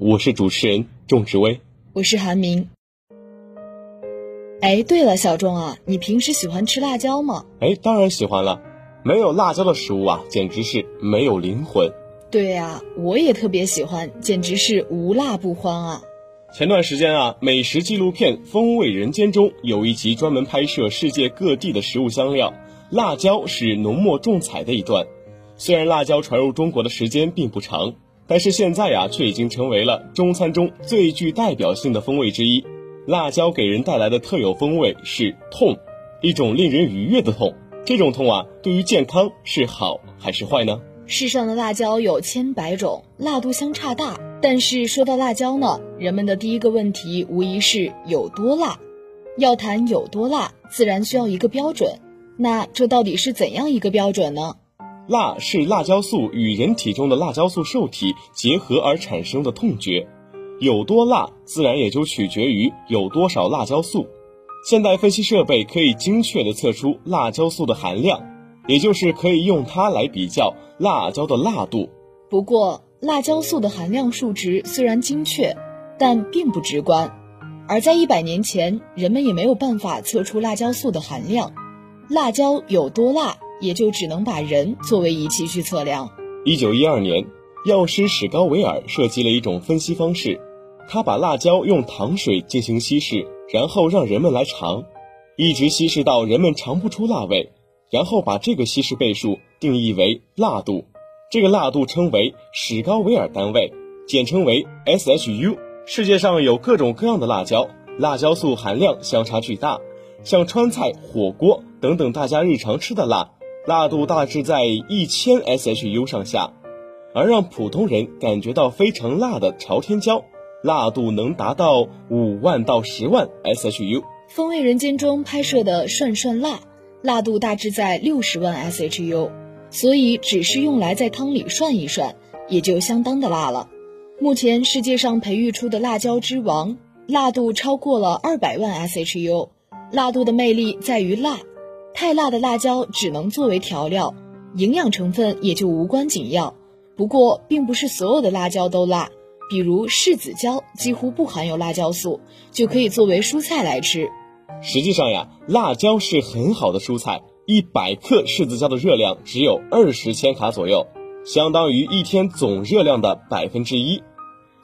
我是主持人仲志威。我是韩明。哎，对了，小仲啊，你平时喜欢吃辣椒吗？哎，当然喜欢了。没有辣椒的食物啊，简直是没有灵魂。对呀、我也特别喜欢，简直是无辣不欢啊！前段时间啊，美食纪录片《风味人间》中有一集专门拍摄世界各地的食物香料，辣椒是浓墨重彩的一段。虽然辣椒传入中国的时间并不长，但是现在呀、却已经成为了中餐中最具代表性的风味之一。辣椒给人带来的特有风味是痛，一种令人愉悦的痛。这种痛啊，对于健康是好还是坏呢？世上的辣椒有千百种，辣度相差大。但是说到辣椒呢，人们的第一个问题无疑是有多辣。要谈有多辣，自然需要一个标准。那这到底是怎样一个标准呢？辣是辣椒素与人体中的辣椒素受体结合而产生的痛觉，有多辣自然也就取决于有多少辣椒素。现代分析设备可以精确地测出辣椒素的含量，也就是可以用它来比较辣椒的辣度。不过，辣椒素的含量数值虽然精确，但并不直观。而在一百年前，人们也没有办法测出辣椒素的含量。辣椒有多辣，也就只能把人作为仪器去测量。一九一二年，药师史高维尔设计了一种分析方式，他把辣椒用糖水进行稀释，然后让人们来尝，一直稀释到人们尝不出辣味，然后把这个稀释倍数定义为辣度，这个辣度称为史高维尔单位，简称为 SHU。世界上有各种各样的辣椒，辣椒素含量相差巨大，像川菜、火锅等等大家日常吃的辣。辣度大致在一千 SHU 上下，而让普通人感觉到非常辣的朝天椒，辣度能达到五万到十万 SHU。《风味人间》中拍摄的涮涮辣，辣度大致在六十万 SHU，所以只是用来在汤里涮一涮，也就相当的辣了。目前世界上培育出的辣椒之王，辣度超过了二百万 SHU。辣度的魅力在于辣，太辣的辣椒只能作为调料，营养成分也就无关紧要。不过，并不是所有的辣椒都辣，比如柿子椒几乎不含有辣椒素，就可以作为蔬菜来吃。实际上呀，辣椒是很好的蔬菜，一百克柿子椒的热量只有二十千卡左右，相当于一天总热量的百分之一，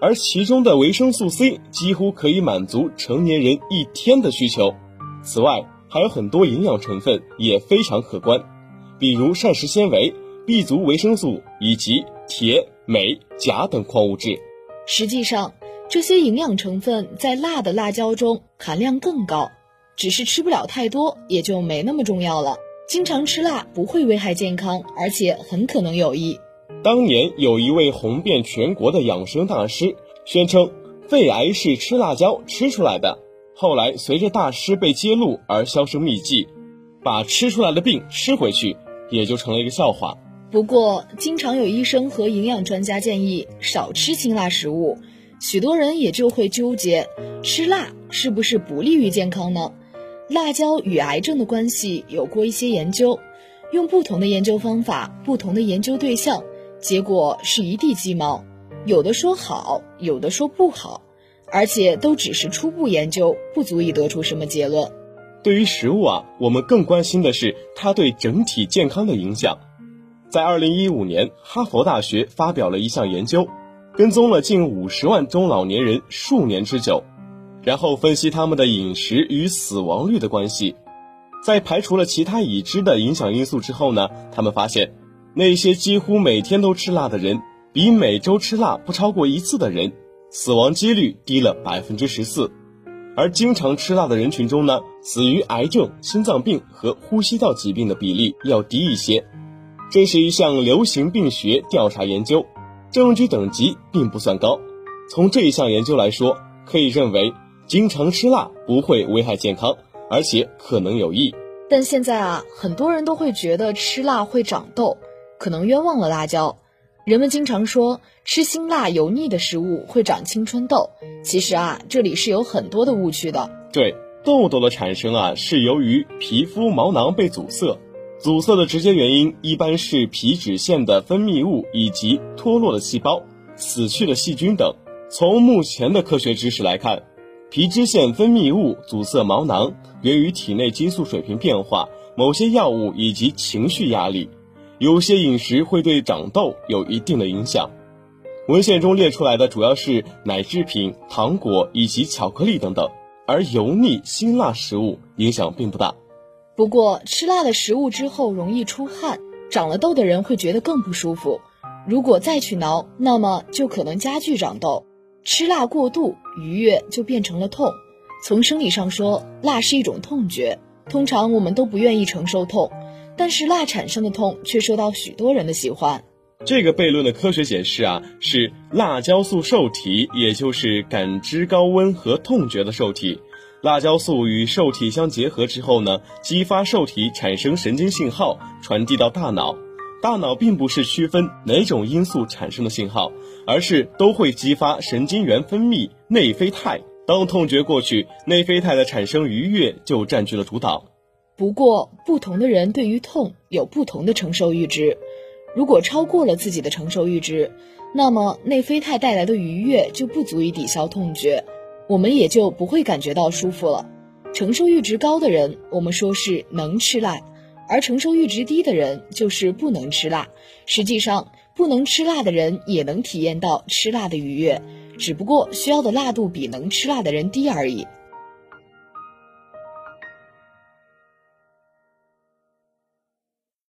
而其中的维生素 C 几乎可以满足成年人一天的需求。此外，还有很多营养成分也非常可观，比如膳食纤维、B 族维生素以及铁、镁、钾等矿物质。实际上，这些营养成分在辣的辣椒中含量更高，只是吃不了太多，也就没那么重要了。经常吃辣不会危害健康，而且很可能有益。当年有一位红遍全国的养生大师，宣称肺癌是吃辣椒吃出来的。后来随着大师被揭露而销声匿迹，把吃出来的病吃回去，也就成了一个笑话。不过，经常有医生和营养专家建议少吃辛辣食物，许多人也就会纠结，吃辣是不是不利于健康呢？辣椒与癌症的关系有过一些研究，用不同的研究方法、不同的研究对象，结果是一地鸡毛，有的说好，有的说不好。而且都只是初步研究，不足以得出什么结论。对于食物啊，我们更关心的是它对整体健康的影响。在二零一五年，哈佛大学发表了一项研究，跟踪了近五十万中老年人数年之久，然后分析他们的饮食与死亡率的关系。在排除了其他已知的影响因素之后呢，他们发现，那些几乎每天都吃辣的人，比每周吃辣不超过一次的人。死亡几率低了百分之十四，而经常吃辣的人群中呢，死于癌症、心脏病和呼吸道疾病的比例要低一些。这是一项流行病学调查研究，证据等级并不算高。从这一项研究来说，可以认为经常吃辣不会危害健康，而且可能有益。但现在啊，很多人都会觉得吃辣会长痘，可能冤枉了辣椒。人们经常说吃辛辣油腻的食物会长青春痘，其实啊，这里是有很多的误区的。对，痘痘的产生啊，是由于皮肤毛囊被阻塞，阻塞的直接原因一般是皮脂腺的分泌物以及脱落的细胞、死去的细菌等。从目前的科学知识来看，皮脂腺分泌物阻塞毛囊源于体内激素水平变化、某些药物以及情绪压力。有些饮食会对长痘有一定的影响。文献中列出来的主要是奶制品、糖果以及巧克力等等，而油腻辛辣食物影响并不大。不过吃辣的食物之后容易出汗，长了痘的人会觉得更不舒服。如果再去挠，那么就可能加剧长痘。吃辣过度，愉悦就变成了痛。从生理上说，辣是一种痛觉，通常我们都不愿意承受痛。但是辣产生的痛却受到许多人的喜欢。这个悖论的科学解释啊，是辣椒素受体，也就是感知高温和痛觉的受体。辣椒素与受体相结合之后呢，激发受体产生神经信号，传递到大脑。大脑并不是区分哪种因素产生的信号，而是都会激发神经元分泌内啡肽。当痛觉过去，内啡肽的产生愉悦就占据了主导。不过，不同的人对于痛有不同的承受阈值。如果超过了自己的承受阈值，那么内啡肽带来的愉悦就不足以抵消痛觉，我们也就不会感觉到舒服了。承受阈值高的人，我们说是能吃辣；而承受阈值低的人就是不能吃辣。实际上，不能吃辣的人也能体验到吃辣的愉悦，只不过需要的辣度比能吃辣的人低而已。